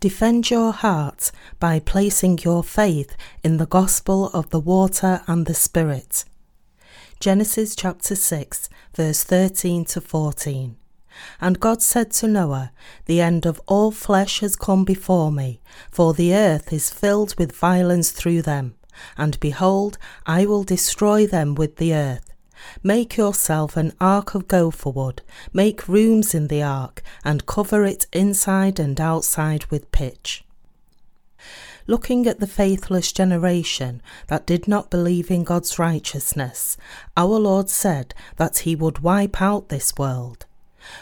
Defend your heart by placing your faith in the gospel of the water and the Spirit. Genesis chapter 6, verse 13 to 14. And God said to Noah, The end of all flesh has come before me, for the earth is filled with violence through them. And behold, I will destroy them with the earth. Make yourself an ark of gopher wood, make rooms in the ark, and cover it inside and outside with pitch. Looking at the faithless generation that did not believe in God's righteousness, our Lord said that He would wipe out this world.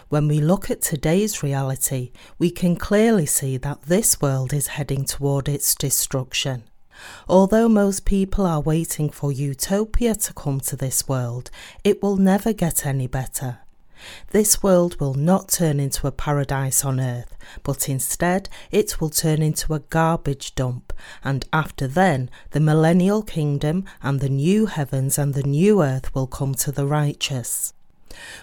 When we look at today's reality, we can clearly see that this world is heading toward its destruction. Although most people are waiting for utopia to come to this world, it will never get any better. This world will not turn into a paradise on earth, but instead it will turn into a garbage dump, and after then the millennial kingdom and the new heavens and the new earth will come to the righteous.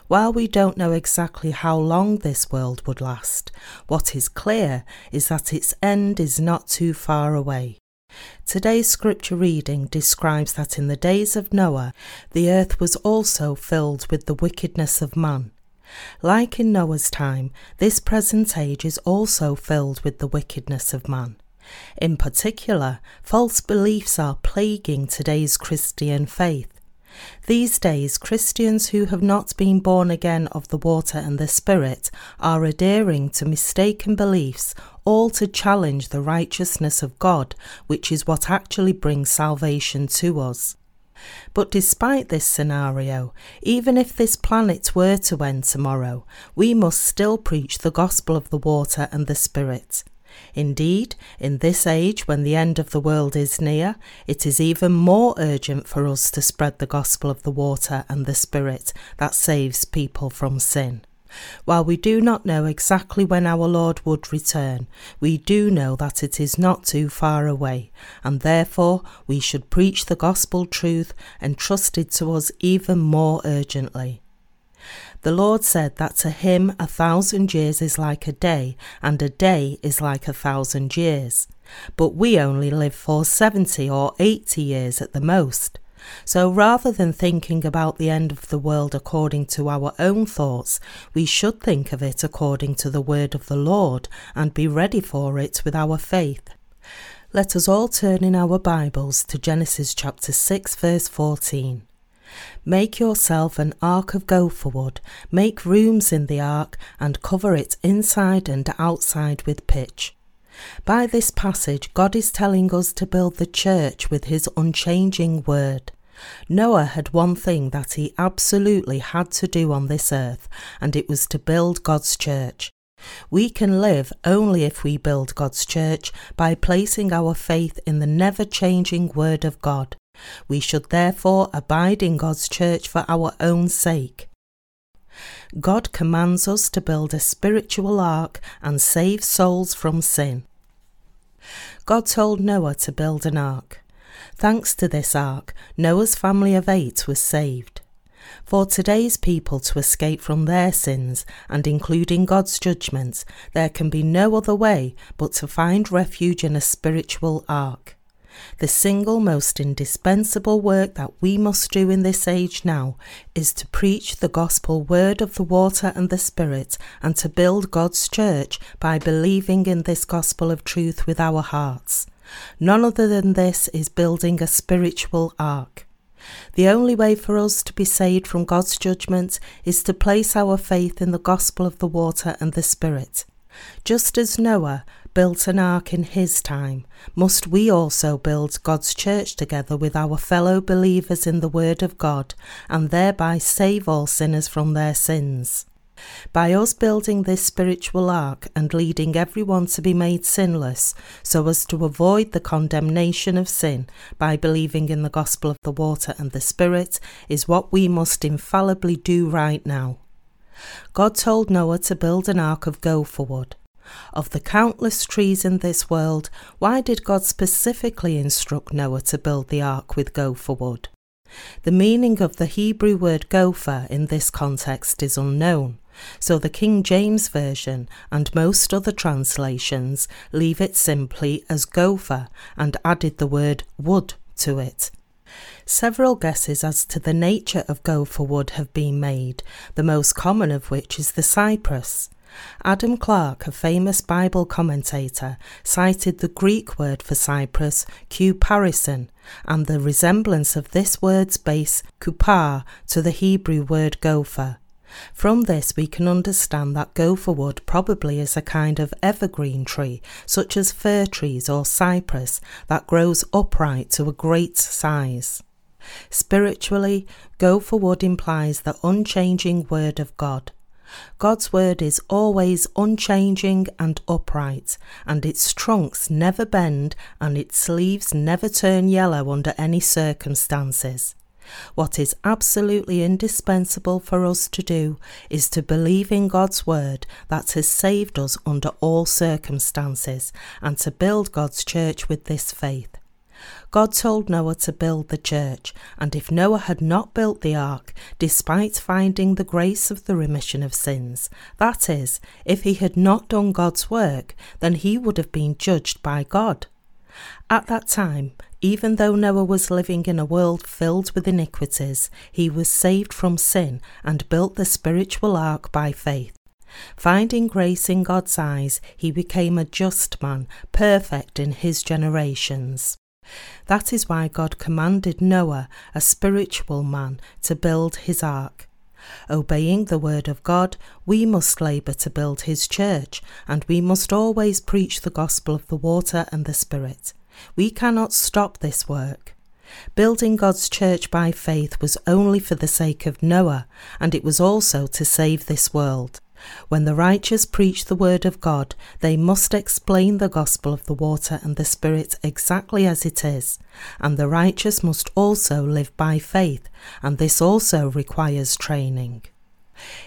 While we don't know exactly how long this world would last, what is clear is that its end is not too far away. Today's scripture reading describes that in the days of Noah, the earth was also filled with the wickedness of man. Like in Noah's time, this present age is also filled with the wickedness of man. In particular, false beliefs are plaguing today's Christian faith. These days, Christians who have not been born again of the water and the Spirit are adhering to mistaken beliefs, all to challenge the righteousness of God, which is what actually brings salvation to us. But despite this scenario, even if this planet were to end tomorrow, we must still preach the gospel of the water and the Spirit. Indeed, in this age when the end of the world is near, it is even more urgent for us to spread the gospel of the water and the Spirit that saves people from sin. While we do not know exactly when our Lord would return, we do know that it is not too far away, and therefore we should preach the gospel truth entrusted to us even more urgently. The Lord said that to him a thousand years is like a day, and a day is like a thousand years. But we only live for seventy or eighty years at the most. So rather than thinking about the end of the world according to our own thoughts, we should think of it according to the word of the Lord and be ready for it with our faith. Let us all turn in our Bibles to Genesis chapter 6, verse 14. Make yourself an ark of gopher wood, make rooms in the ark, and cover it inside and outside with pitch. By this passage, God is telling us to build the church with his unchanging word. Noah had one thing that he absolutely had to do on this earth, and it was to build God's church. We can live only if we build God's church by placing our faith in the never changing Word of God. We should therefore abide in God's church for our own sake. God commands us to build a spiritual ark and save souls from sin. God told Noah to build an ark. Thanks to this ark, Noah's family of eight was saved. For today's people to escape from their sins and including God's judgments, there can be no other way but to find refuge in a spiritual ark. The single most indispensable work that we must do in this age now is to preach the gospel word of the water and the Spirit and to build God's church by believing in this gospel of truth with our hearts. None other than this is building a spiritual ark. The only way for us to be saved from God's judgment is to place our faith in the gospel of the water and the Spirit. Just as Noah built an ark in his time, must we also build God's church together with our fellow believers in the Word of God and thereby save all sinners from their sins. By us building this spiritual ark and leading everyone to be made sinless, so as to avoid the condemnation of sin by believing in the gospel of the water and the Spirit, is what we must infallibly do right now. God told Noah to build an ark of gopher wood. Of the countless trees in this world, why did God specifically instruct Noah to build the ark with gopher wood? The meaning of the Hebrew word gopher in this context is unknown, So the King James Version and most other translations leave it simply as gopher and added the word wood to it. Several guesses as to the nature of gopher wood have been made, the most common of which is the cypress. Adam Clarke, a famous Bible commentator, cited the Greek word for cypress, kuparison, and the resemblance of this word's base, kupar, to the Hebrew word gopher. From this, we can understand that gopher wood probably is a kind of evergreen tree, such as fir trees or cypress, that grows upright to a great size. Spiritually, gopher wood implies the unchanging Word of God. God's Word is always unchanging and upright, and its trunks never bend and its leaves never turn yellow under any circumstances. What is absolutely indispensable for us to do is to believe in God's Word that has saved us under all circumstances and to build God's church with this faith. God told Noah to build the church, and if Noah had not built the ark, despite finding the grace of the remission of sins, that is, if he had not done God's work, then he would have been judged by God. At that time, even though Noah was living in a world filled with iniquities, he was saved from sin and built the spiritual ark by faith. Finding grace in God's eyes, he became a just man, perfect in his generations. That is why God commanded Noah, a spiritual man, to build his ark. Obeying the word of God, we must labour to build his church, and we must always preach the gospel of the water and the Spirit. We cannot stop this work. Building God's church by faith was only for the sake of Noah, and it was also to save this world. When the righteous preach the word of God, they must explain the gospel of the water and the Spirit exactly as it is, and the righteous must also live by faith, and this also requires training.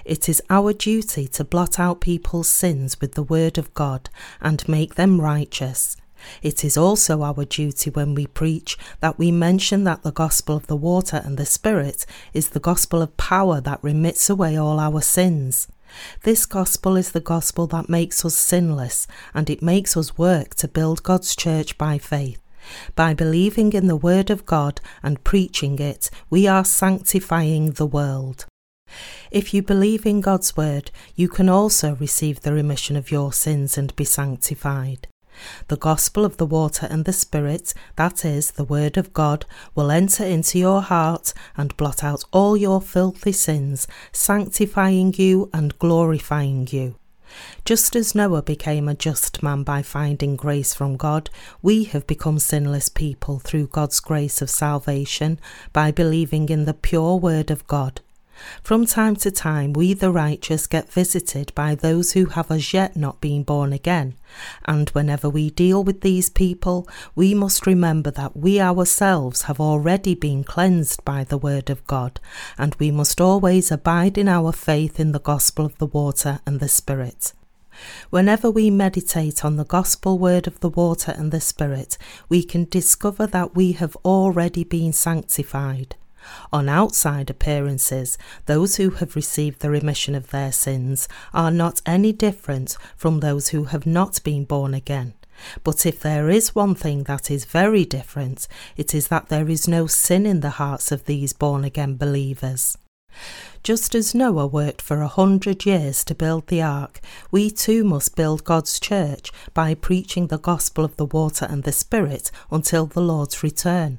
It is our duty to blot out people's sins with the word of God and make them righteous. It is also our duty when we preach that we mention that the gospel of the water and the Spirit is the gospel of power that remits away all our sins. This gospel is the gospel that makes us sinless, and it makes us work to build God's church by faith. By believing in the Word of God and preaching it, we are sanctifying the world. If you believe in God's Word, you can also receive the remission of your sins and be sanctified. The gospel of the water and the Spirit, that is, the Word of God, will enter into your heart and blot out all your filthy sins, sanctifying you and glorifying you. Just as Noah became a just man by finding grace from God, we have become sinless people through God's grace of salvation by believing in the pure Word of God. From time to time, we the righteous get visited by those who have as yet not been born again, and whenever we deal with these people, we must remember that we ourselves have already been cleansed by the Word of God, and we must always abide in our faith in the gospel of the water and the Spirit. Whenever we meditate on the gospel word of the water and the Spirit, we can discover that we have already been sanctified. On outside appearances, those who have received the remission of their sins are not any different from those who have not been born again. But if there is one thing that is very different, it is that there is no sin in the hearts of these born again believers. Just as Noah worked for a hundred years to build the ark, we too must build God's church by preaching the gospel of the water and the Spirit until the Lord's return.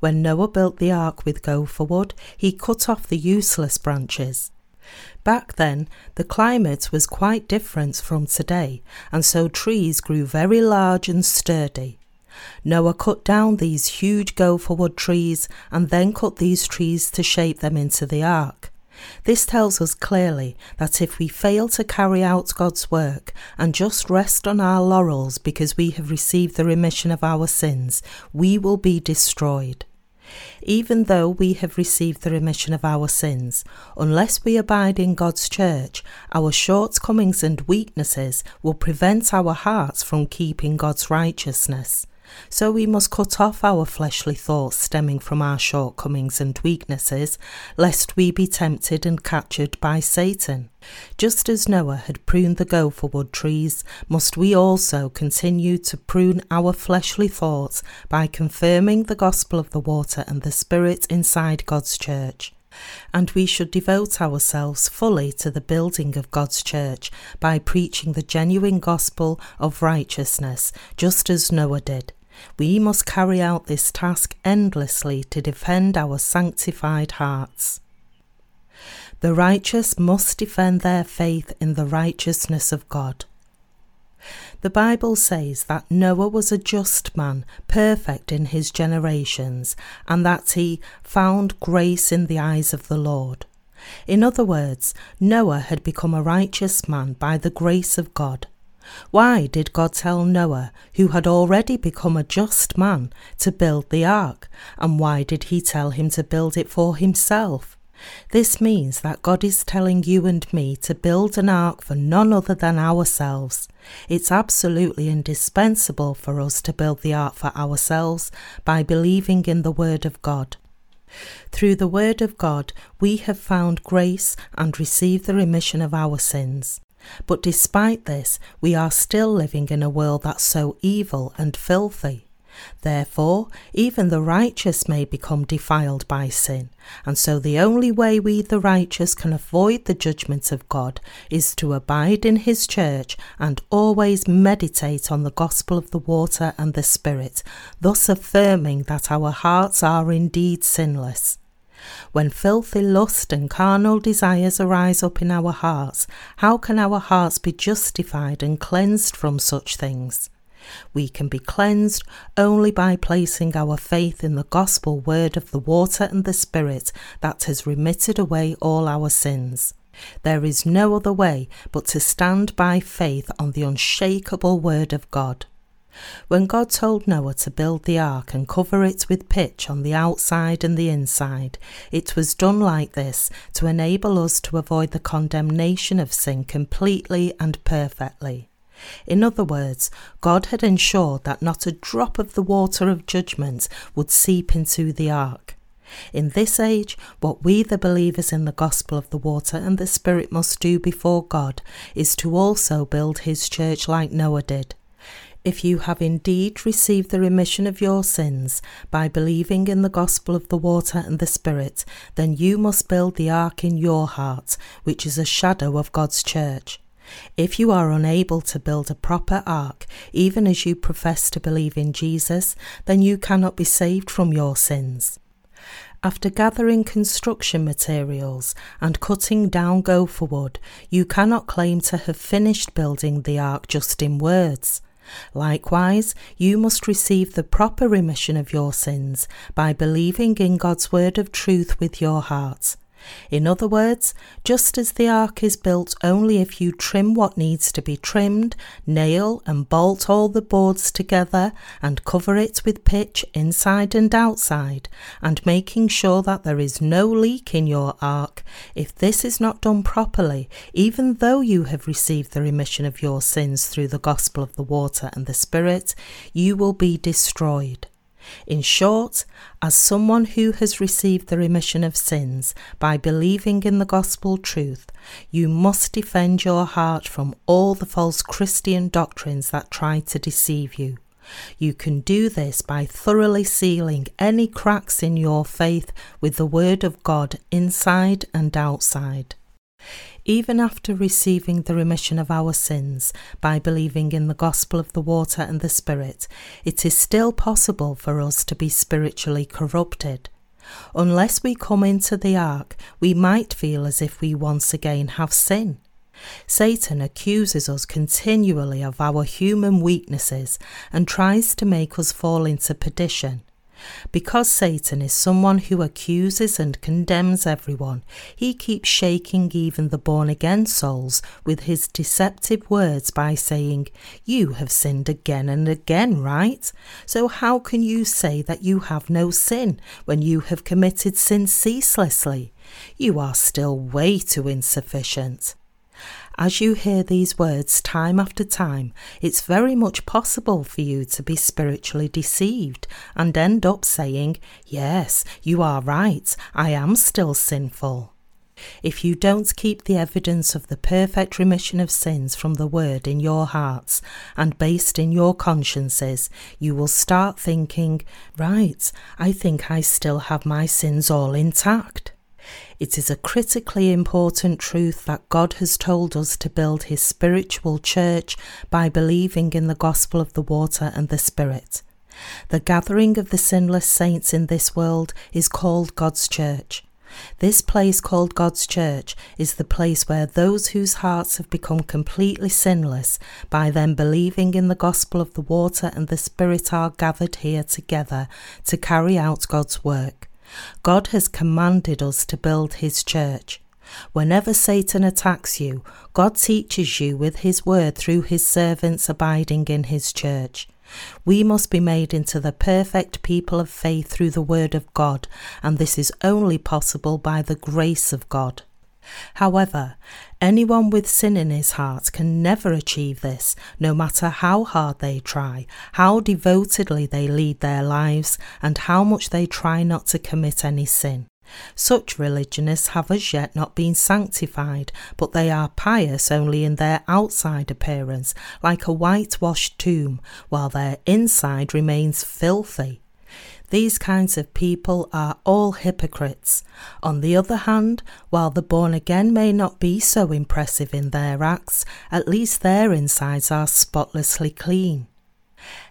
When Noah built the ark with gopher wood, he cut off the useless branches. Back then, the climate was quite different from today, and so trees grew very large and sturdy. Noah cut down these huge gopher wood trees and then cut these trees to shape them into the ark. This tells us clearly that if we fail to carry out God's work and just rest on our laurels because we have received the remission of our sins, we will be destroyed. Even though we have received the remission of our sins, unless we abide in God's church, our shortcomings and weaknesses will prevent our hearts from keeping God's righteousness. So we must cut off our fleshly thoughts stemming from our shortcomings and weaknesses, lest we be tempted and captured by Satan. Just as Noah had pruned the gopher wood trees, must we also continue to prune our fleshly thoughts by confirming the gospel of the water and the Spirit inside God's church and we should devote ourselves fully to the building of God's church by preaching the genuine gospel of righteousness, just as Noah did. We must carry out this task endlessly to defend our sanctified hearts. The righteous must defend their faith in the righteousness of God. The Bible says that Noah was a just man, perfect in his generations, and that he found grace in the eyes of the Lord. In other words, Noah had become a righteous man by the grace of God. Why did God tell Noah, who had already become a just man, to build the ark? And why did he tell him to build it for himself? This means that God is telling you and me to build an ark for none other than ourselves. It's absolutely indispensable for us to build the ark for ourselves by believing in the Word of God. Through the Word of God, we have found grace and received the remission of our sins. But despite this, we are still living in a world that's so evil and filthy. Therefore, even the righteous may become defiled by sin, and so the only way we, the righteous, can avoid the judgment of God is to abide in His church and always meditate on the gospel of the water and the Spirit, thus affirming that our hearts are indeed sinless. When filthy lust and carnal desires arise up in our hearts, how can our hearts be justified and cleansed from such things? We can be cleansed only by placing our faith in the gospel word of the water and the Spirit that has remitted away all our sins. There is no other way but to stand by faith on the unshakable word of God. When God told Noah to build the ark and cover it with pitch on the outside and the inside, it was done like this to enable us to avoid the condemnation of sin completely and perfectly. In other words, God had ensured that not a drop of the water of judgment would seep into the ark. In this age, what we, the believers in the gospel of the water and the Spirit, must do before God is to also build his church like Noah did. If you have indeed received the remission of your sins by believing in the gospel of the water and the Spirit, then you must build the ark in your heart, which is a shadow of God's church. If you are unable to build a proper ark, even as you profess to believe in Jesus, then you cannot be saved from your sins. After gathering construction materials and cutting down gopher wood, you cannot claim to have finished building the ark just in words. Likewise, you must receive the proper remission of your sins by believing in God's word of truth with your heart. In other words, just as the ark is built only if you trim what needs to be trimmed, nail and bolt all the boards together, and cover it with pitch inside and outside, and making sure that there is no leak in your ark, if this is not done properly, even though you have received the remission of your sins through the gospel of the water and the Spirit, you will be destroyed. In short, as someone who has received the remission of sins by believing in the gospel truth, you must defend your heart from all the false Christian doctrines that try to deceive you. You can do this by thoroughly sealing any cracks in your faith with the Word of God inside and outside even after receiving the remission of our sins by believing in the gospel of the water and the Spirit, it is still possible for us to be spiritually corrupted. Unless we come into the ark, we might feel as if we once again have sin. Satan accuses us continually of our human weaknesses and tries to make us fall into perdition. Because Satan is someone who accuses and condemns everyone, he keeps shaking even the born again souls with his deceptive words by saying, You have sinned again and again, right? So how can you say that you have no sin when you have committed sin ceaselessly? You are still way too insufficient. As you hear these words time after time, it's very much possible for you to be spiritually deceived and end up saying, Yes, you are right, I am still sinful. If you don't keep the evidence of the perfect remission of sins from the Word in your hearts and based in your consciences, you will start thinking, right, I think I still have my sins all intact. It is a critically important truth that God has told us to build His spiritual church by believing in the gospel of the water and the Spirit. The gathering of the sinless saints in this world is called God's church. This place called God's church is the place where those whose hearts have become completely sinless by them believing in the gospel of the water and the Spirit are gathered here together to carry out God's work. God has commanded us to build His church. Whenever Satan attacks you, God teaches you with His word through His servants abiding in His church. We must be made into the perfect people of faith through the Word of God, and this is only possible by the grace of God. However, anyone with sin in his heart can never achieve this, no matter how hard they try, how devotedly they lead their lives, and how much they try not to commit any sin. Such religionists have as yet not been sanctified, but they are pious only in their outside appearance, like a whitewashed tomb, while their inside remains filthy. These kinds of people are all hypocrites. On the other hand, while the born again may not be so impressive in their acts, at least their insides are spotlessly clean.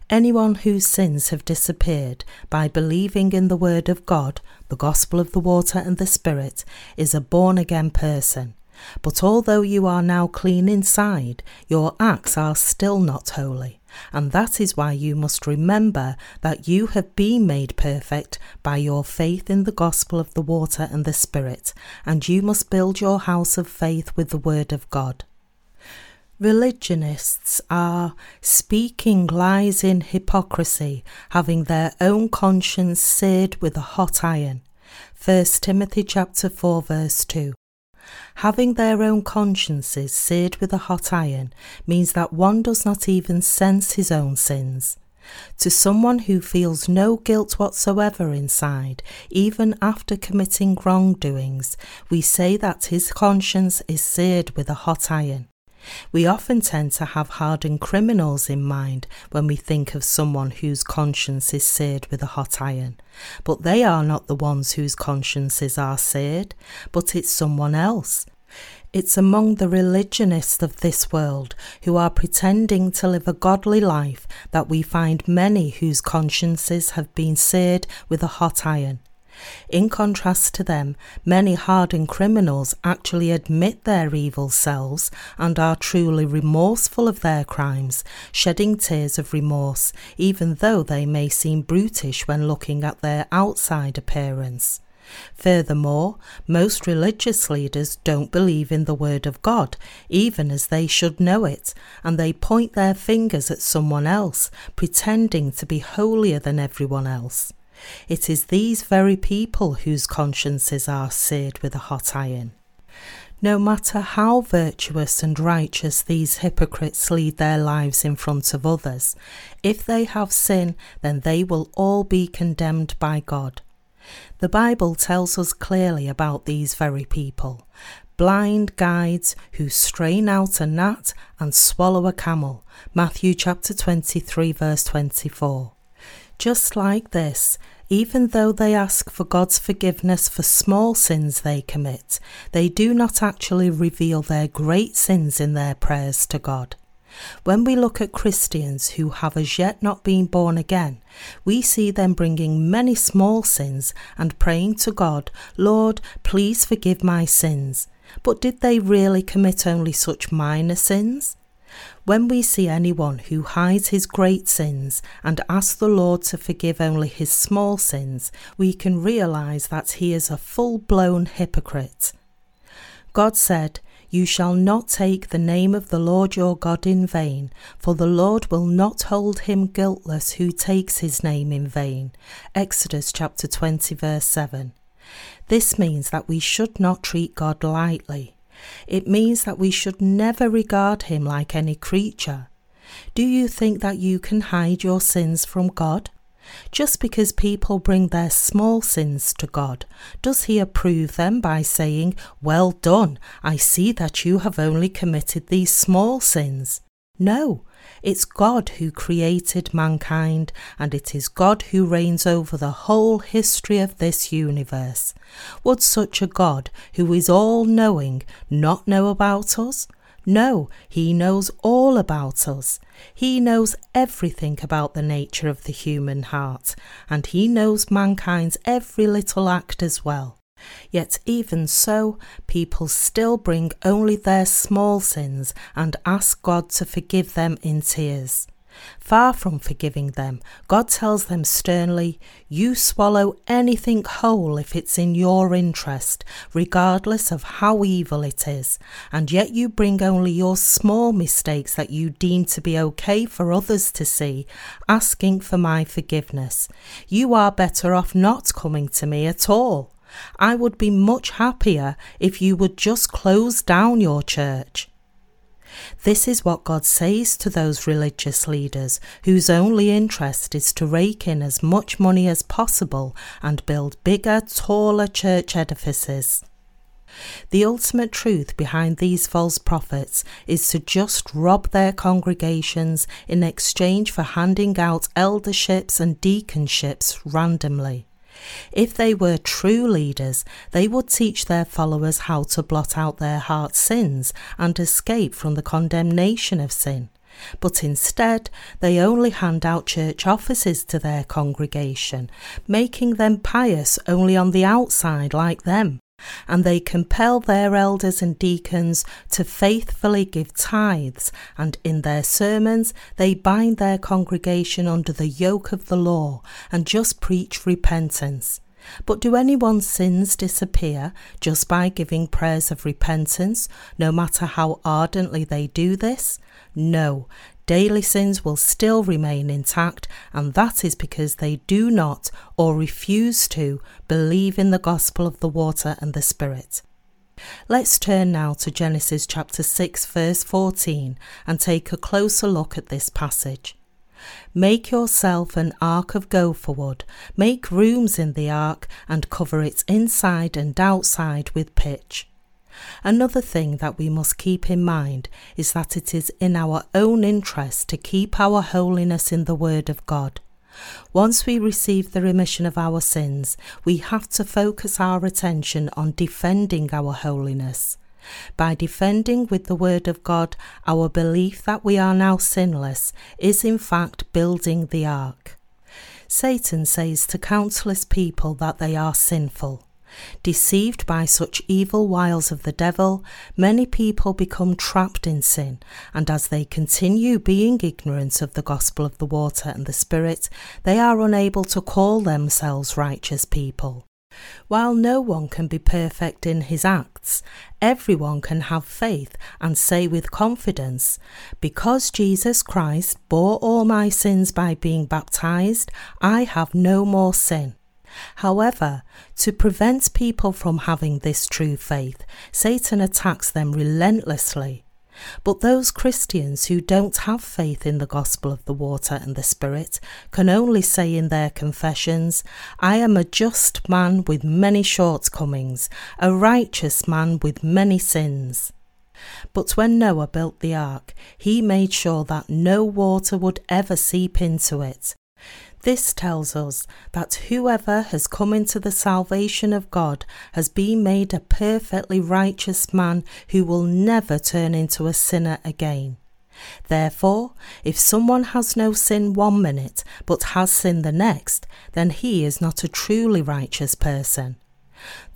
Anyone whose sins have disappeared by believing in the Word of God, the gospel of the water and the Spirit, is a born again person. But although you are now clean inside, your acts are still not holy. And that is why you must remember that you have been made perfect by your faith in the gospel of the water and the Spirit, and you must build your house of faith with the Word of God. Religionists are speaking lies in hypocrisy, having their own conscience seared with a hot iron. 1 Timothy chapter 4 verse 2. Having their own consciences seared with a hot iron means that one does not even sense his own sins. To someone who feels no guilt whatsoever inside, even after committing wrongdoings, we say that his conscience is seared with a hot iron. We often tend to have hardened criminals in mind when we think of someone whose conscience is seared with a hot iron. But they are not the ones whose consciences are seared, but it's someone else. It's among the religionists of this world who are pretending to live a godly life that we find many whose consciences have been seared with a hot iron. In contrast to them, many hardened criminals actually admit their evil selves and are truly remorseful of their crimes, shedding tears of remorse, even though they may seem brutish when looking at their outside appearance. Furthermore, most religious leaders don't believe in the Word of God, even as they should know it, and they point their fingers at someone else, pretending to be holier than everyone else. It is these very people whose consciences are seared with a hot iron. No matter how virtuous and righteous these hypocrites lead their lives in front of others, if they have sin, then they will all be condemned by God. The Bible tells us clearly about these very people blind guides who strain out a gnat and swallow a camel. Matthew chapter 23, verse 24. Just like this, even though they ask for God's forgiveness for small sins they commit, they do not actually reveal their great sins in their prayers to God. When we look at Christians who have as yet not been born again, we see them bringing many small sins and praying to God, Lord, please forgive my sins. But did they really commit only such minor sins? When we see anyone who hides his great sins and asks the Lord to forgive only his small sins, we can realize that he is a full blown hypocrite. God said, You shall not take the name of the Lord your God in vain, for the Lord will not hold him guiltless who takes his name in vain. Exodus chapter 20, verse 7. This means that we should not treat God lightly. It means that we should never regard him like any creature. Do you think that you can hide your sins from God? Just because people bring their small sins to God, does He approve them by saying, Well done, I see that you have only committed these small sins? No, it's God who created mankind, and it is God who reigns over the whole history of this universe. Would such a God, who is all knowing, not know about us? No, He knows all about us. He knows everything about the nature of the human heart, and He knows mankind's every little act as well. Yet, even so, people still bring only their small sins and ask God to forgive them in tears. Far from forgiving them, God tells them sternly, You swallow anything whole if it's in your interest, regardless of how evil it is, and yet you bring only your small mistakes that you deem to be okay for others to see, asking for my forgiveness. You are better off not coming to me at all. I would be much happier if you would just close down your church. This is what God says to those religious leaders whose only interest is to rake in as much money as possible and build bigger, taller church edifices. The ultimate truth behind these false prophets is to just rob their congregations in exchange for handing out elderships and deaconships randomly. If they were true leaders, they would teach their followers how to blot out their heart sins and escape from the condemnation of sin. But instead, they only hand out church offices to their congregation, making them pious only on the outside like them and they compel their elders and deacons to faithfully give tithes, and in their sermons they bind their congregation under the yoke of the law and just preach repentance. But do anyone's sins disappear just by giving prayers of repentance, no matter how ardently they do this? No, daily sins will still remain intact, and that is because they do not or refuse to believe in the gospel of the water and the Spirit. Let's turn now to Genesis chapter 6, verse 14, and take a closer look at this passage. Make yourself an ark of gopher wood, make rooms in the ark, and cover its inside and outside with pitch. Another thing that we must keep in mind is that it is in our own interest to keep our holiness in the Word of God. Once we receive the remission of our sins, we have to focus our attention on defending our holiness. By defending with the Word of God our belief that we are now sinless is in fact building the ark. Satan says to countless people that they are sinful. Deceived by such evil wiles of the devil, many people become trapped in sin, and as they continue being ignorant of the gospel of the water and the Spirit, they are unable to call themselves righteous people. While no one can be perfect in his acts, everyone can have faith and say with confidence, Because Jesus Christ bore all my sins by being baptized, I have no more sin. However, to prevent people from having this true faith, Satan attacks them relentlessly. But those Christians who don't have faith in the gospel of the water and the Spirit can only say in their confessions, I am a just man with many shortcomings, a righteous man with many sins. But when Noah built the ark, he made sure that no water would ever seep into it. This tells us that whoever has come into the salvation of God has been made a perfectly righteous man who will never turn into a sinner again. Therefore, if someone has no sin one minute but has sin the next, then he is not a truly righteous person.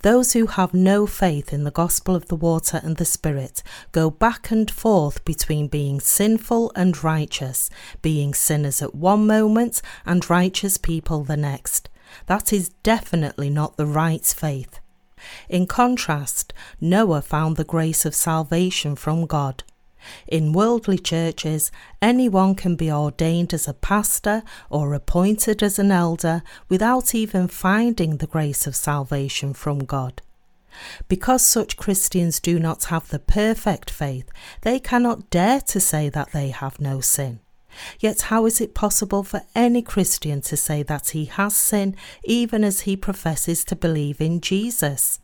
Those who have no faith in the gospel of the water and the Spirit go back and forth between being sinful and righteous, being sinners at one moment and righteous people the next. That is definitely not the right faith. In contrast, Noah found the grace of salvation from God. In worldly churches, anyone can be ordained as a pastor or appointed as an elder without even finding the grace of salvation from God. Because such Christians do not have the perfect faith, they cannot dare to say that they have no sin. Yet, how is it possible for any Christian to say that he has sin even as he professes to believe in Jesus?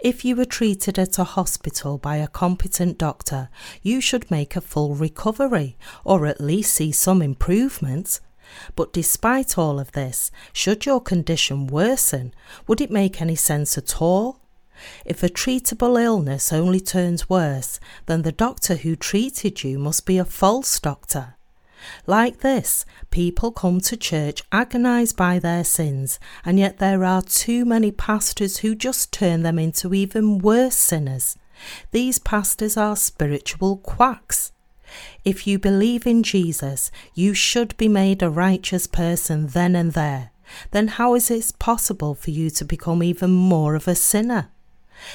If you were treated at a hospital by a competent doctor, you should make a full recovery, or at least see some improvement. But despite all of this, should your condition worsen, would it make any sense at all? If a treatable illness only turns worse, then the doctor who treated you must be a false doctor. Like this, people come to church agonized by their sins, and yet there are too many pastors who just turn them into even worse sinners. These pastors are spiritual quacks. If you believe in Jesus, you should be made a righteous person then and there. Then how is it possible for you to become even more of a sinner?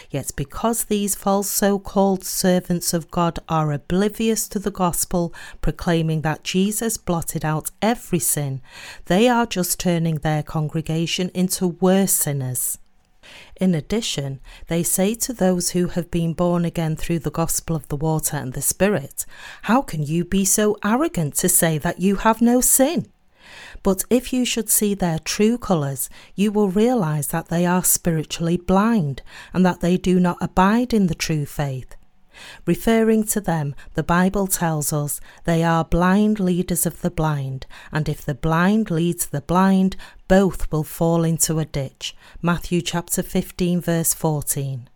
Yet because these false so called servants of God are oblivious to the gospel, proclaiming that Jesus blotted out every sin, they are just turning their congregation into worse sinners. In addition, they say to those who have been born again through the gospel of the water and the Spirit, How can you be so arrogant to say that you have no sin? But if you should see their true colours, you will realize that they are spiritually blind and that they do not abide in the true faith. Referring to them, the Bible tells us they are blind leaders of the blind, and if the blind leads the blind, both will fall into a ditch. Matthew chapter 15, verse 14.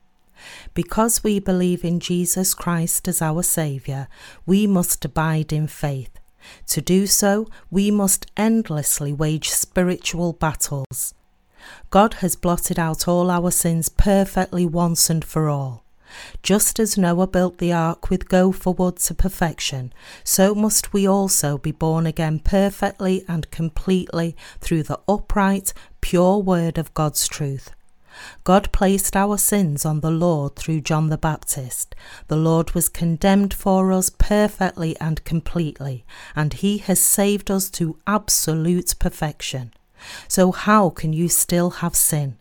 Because we believe in Jesus Christ as our Saviour, we must abide in faith. To do so, we must endlessly wage spiritual battles. God has blotted out all our sins perfectly once and for all. Just as Noah built the ark with gopher wood to perfection, so must we also be born again perfectly and completely through the upright, pure word of God's truth. God placed our sins on the Lord through John the Baptist. The Lord was condemned for us perfectly and completely, and he has saved us to absolute perfection. So, how can you still have sin?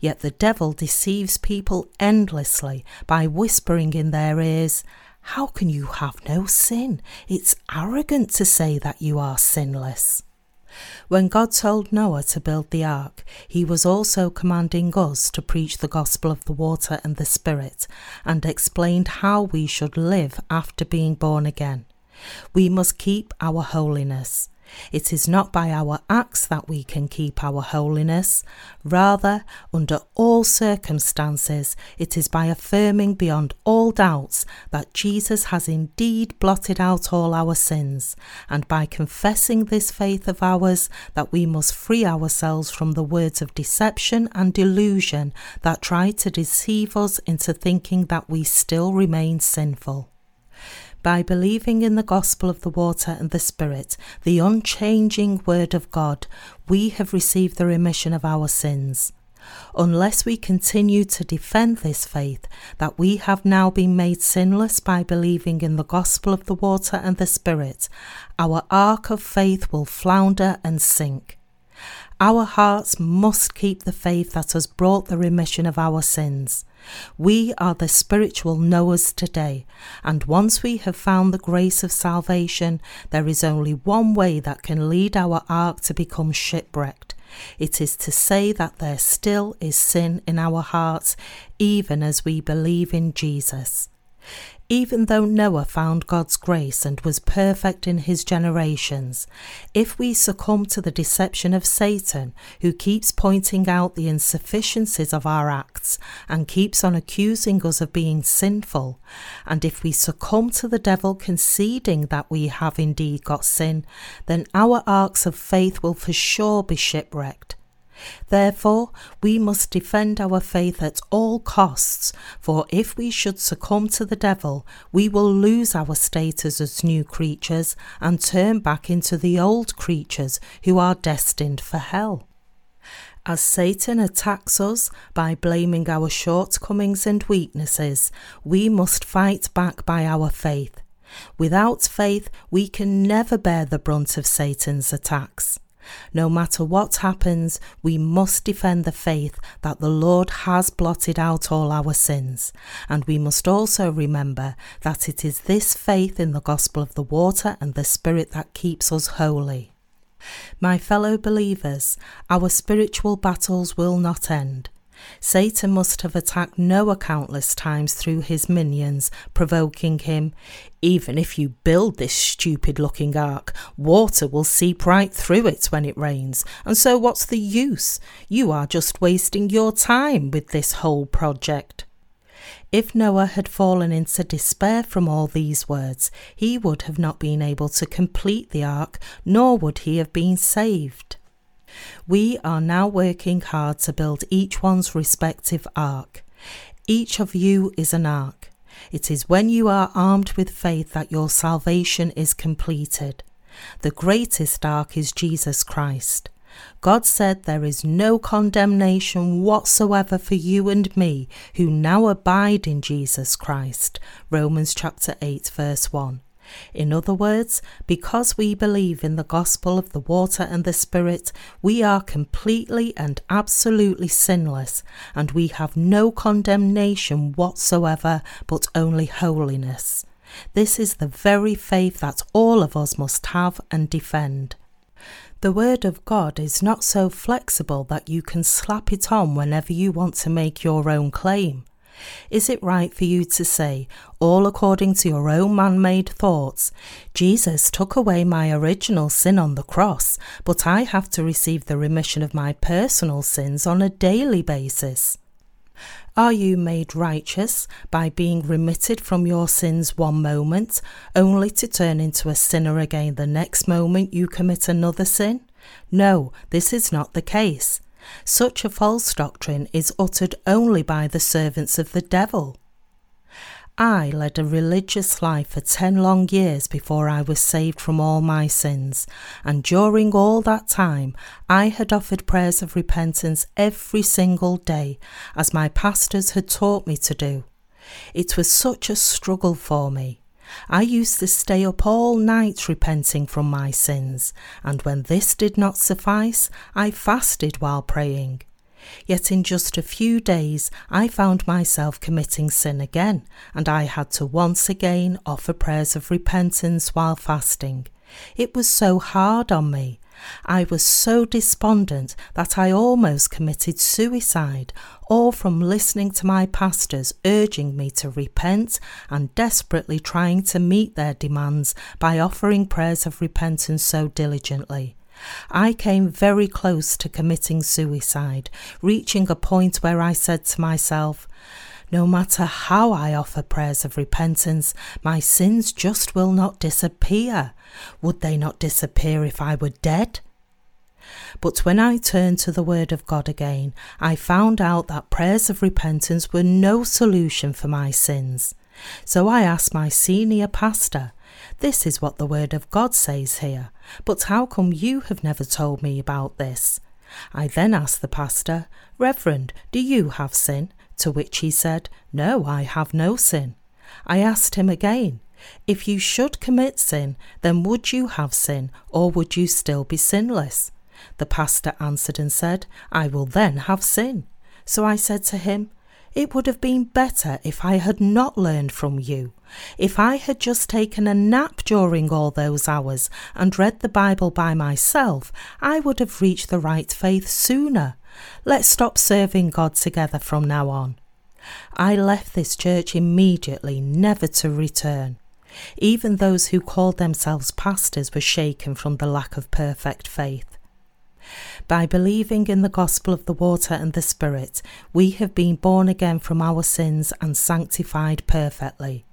Yet the devil deceives people endlessly by whispering in their ears, How can you have no sin? It's arrogant to say that you are sinless. When God told Noah to build the ark, he was also commanding us to preach the gospel of the water and the Spirit, and explained how we should live after being born again. We must keep our holiness. It is not by our acts that we can keep our holiness. Rather, under all circumstances, it is by affirming beyond all doubts that Jesus has indeed blotted out all our sins, and by confessing this faith of ours that we must free ourselves from the words of deception and delusion that try to deceive us into thinking that we still remain sinful. By believing in the gospel of the water and the Spirit, the unchanging Word of God, we have received the remission of our sins. Unless we continue to defend this faith, that we have now been made sinless by believing in the gospel of the water and the Spirit, our ark of faith will flounder and sink. Our hearts must keep the faith that has brought the remission of our sins. We are the spiritual Noahs today, and once we have found the grace of salvation, there is only one way that can lead our ark to become shipwrecked. It is to say that there still is sin in our hearts, even as we believe in Jesus. Even though Noah found God's grace and was perfect in his generations, if we succumb to the deception of Satan, who keeps pointing out the insufficiencies of our acts and keeps on accusing us of being sinful, and if we succumb to the devil conceding that we have indeed got sin, then our arks of faith will for sure be shipwrecked. Therefore, we must defend our faith at all costs, for if we should succumb to the devil, we will lose our status as new creatures and turn back into the old creatures who are destined for hell. As Satan attacks us by blaming our shortcomings and weaknesses, we must fight back by our faith. Without faith, we can never bear the brunt of Satan's attacks. No matter what happens, we must defend the faith that the Lord has blotted out all our sins. And we must also remember that it is this faith in the gospel of the water and the Spirit that keeps us holy. My fellow believers, our spiritual battles will not end. Satan must have attacked Noah countless times through his minions, provoking him, Even if you build this stupid looking ark, water will seep right through it when it rains, and so what's the use? You are just wasting your time with this whole project. If Noah had fallen into despair from all these words, he would have not been able to complete the ark, nor would he have been saved. We are now working hard to build each one's respective ark. Each of you is an ark. It is when you are armed with faith that your salvation is completed. The greatest ark is Jesus Christ. God said there is no condemnation whatsoever for you and me who now abide in Jesus Christ. Romans chapter 8 verse 1. In other words, because we believe in the gospel of the water and the Spirit, we are completely and absolutely sinless, and we have no condemnation whatsoever, but only holiness. This is the very faith that all of us must have and defend. The Word of God is not so flexible that you can slap it on whenever you want to make your own claim. Is it right for you to say, all according to your own man made thoughts, Jesus took away my original sin on the cross, but I have to receive the remission of my personal sins on a daily basis? Are you made righteous by being remitted from your sins one moment, only to turn into a sinner again the next moment you commit another sin? No, this is not the case. Such a false doctrine is uttered only by the servants of the devil. I led a religious life for ten long years before I was saved from all my sins, and during all that time I had offered prayers of repentance every single day, as my pastors had taught me to do. It was such a struggle for me. I used to stay up all night repenting from my sins, and when this did not suffice, I fasted while praying. Yet in just a few days I found myself committing sin again, and I had to once again offer prayers of repentance while fasting. It was so hard on me. I was so despondent that I almost committed suicide, all from listening to my pastors urging me to repent and desperately trying to meet their demands by offering prayers of repentance so diligently. I came very close to committing suicide, reaching a point where I said to myself, no matter how I offer prayers of repentance, my sins just will not disappear. Would they not disappear if I were dead? But when I turned to the Word of God again, I found out that prayers of repentance were no solution for my sins. So I asked my senior pastor, This is what the Word of God says here, but how come you have never told me about this? I then asked the pastor, Reverend, do you have sin? To which he said, No, I have no sin. I asked him again, If you should commit sin, then would you have sin, or would you still be sinless? The pastor answered and said, I will then have sin. So I said to him, It would have been better if I had not learned from you. If I had just taken a nap during all those hours and read the Bible by myself, I would have reached the right faith sooner. Let's stop serving God together from now on. I left this church immediately, never to return. Even those who called themselves pastors were shaken from the lack of perfect faith. By believing in the gospel of the water and the Spirit, we have been born again from our sins and sanctified perfectly.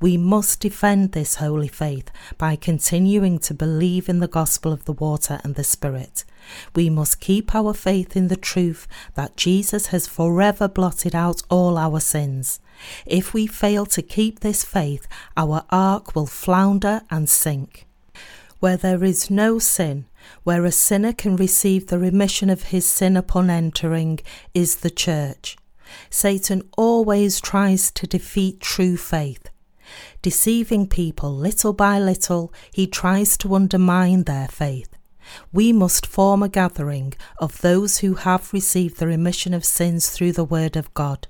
We must defend this holy faith by continuing to believe in the gospel of the water and the Spirit. We must keep our faith in the truth that Jesus has forever blotted out all our sins. If we fail to keep this faith, our ark will flounder and sink. Where there is no sin, where a sinner can receive the remission of his sin upon entering, is the church. Satan always tries to defeat true faith. Deceiving people little by little, he tries to undermine their faith. We must form a gathering of those who have received the remission of sins through the Word of God.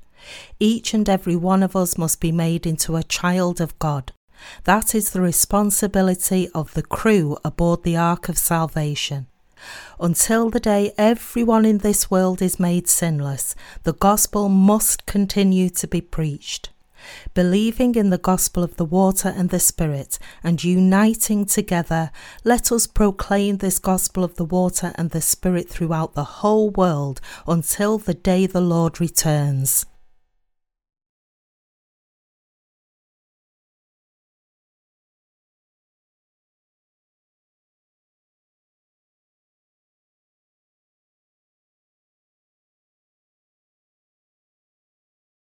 Each and every one of us must be made into a child of God. That is the responsibility of the crew aboard the Ark of Salvation. Until the day everyone in this world is made sinless, the gospel must continue to be preached. Believing in the gospel of the water and the Spirit and uniting together, let us proclaim this gospel of the water and the Spirit throughout the whole world until the day the Lord returns.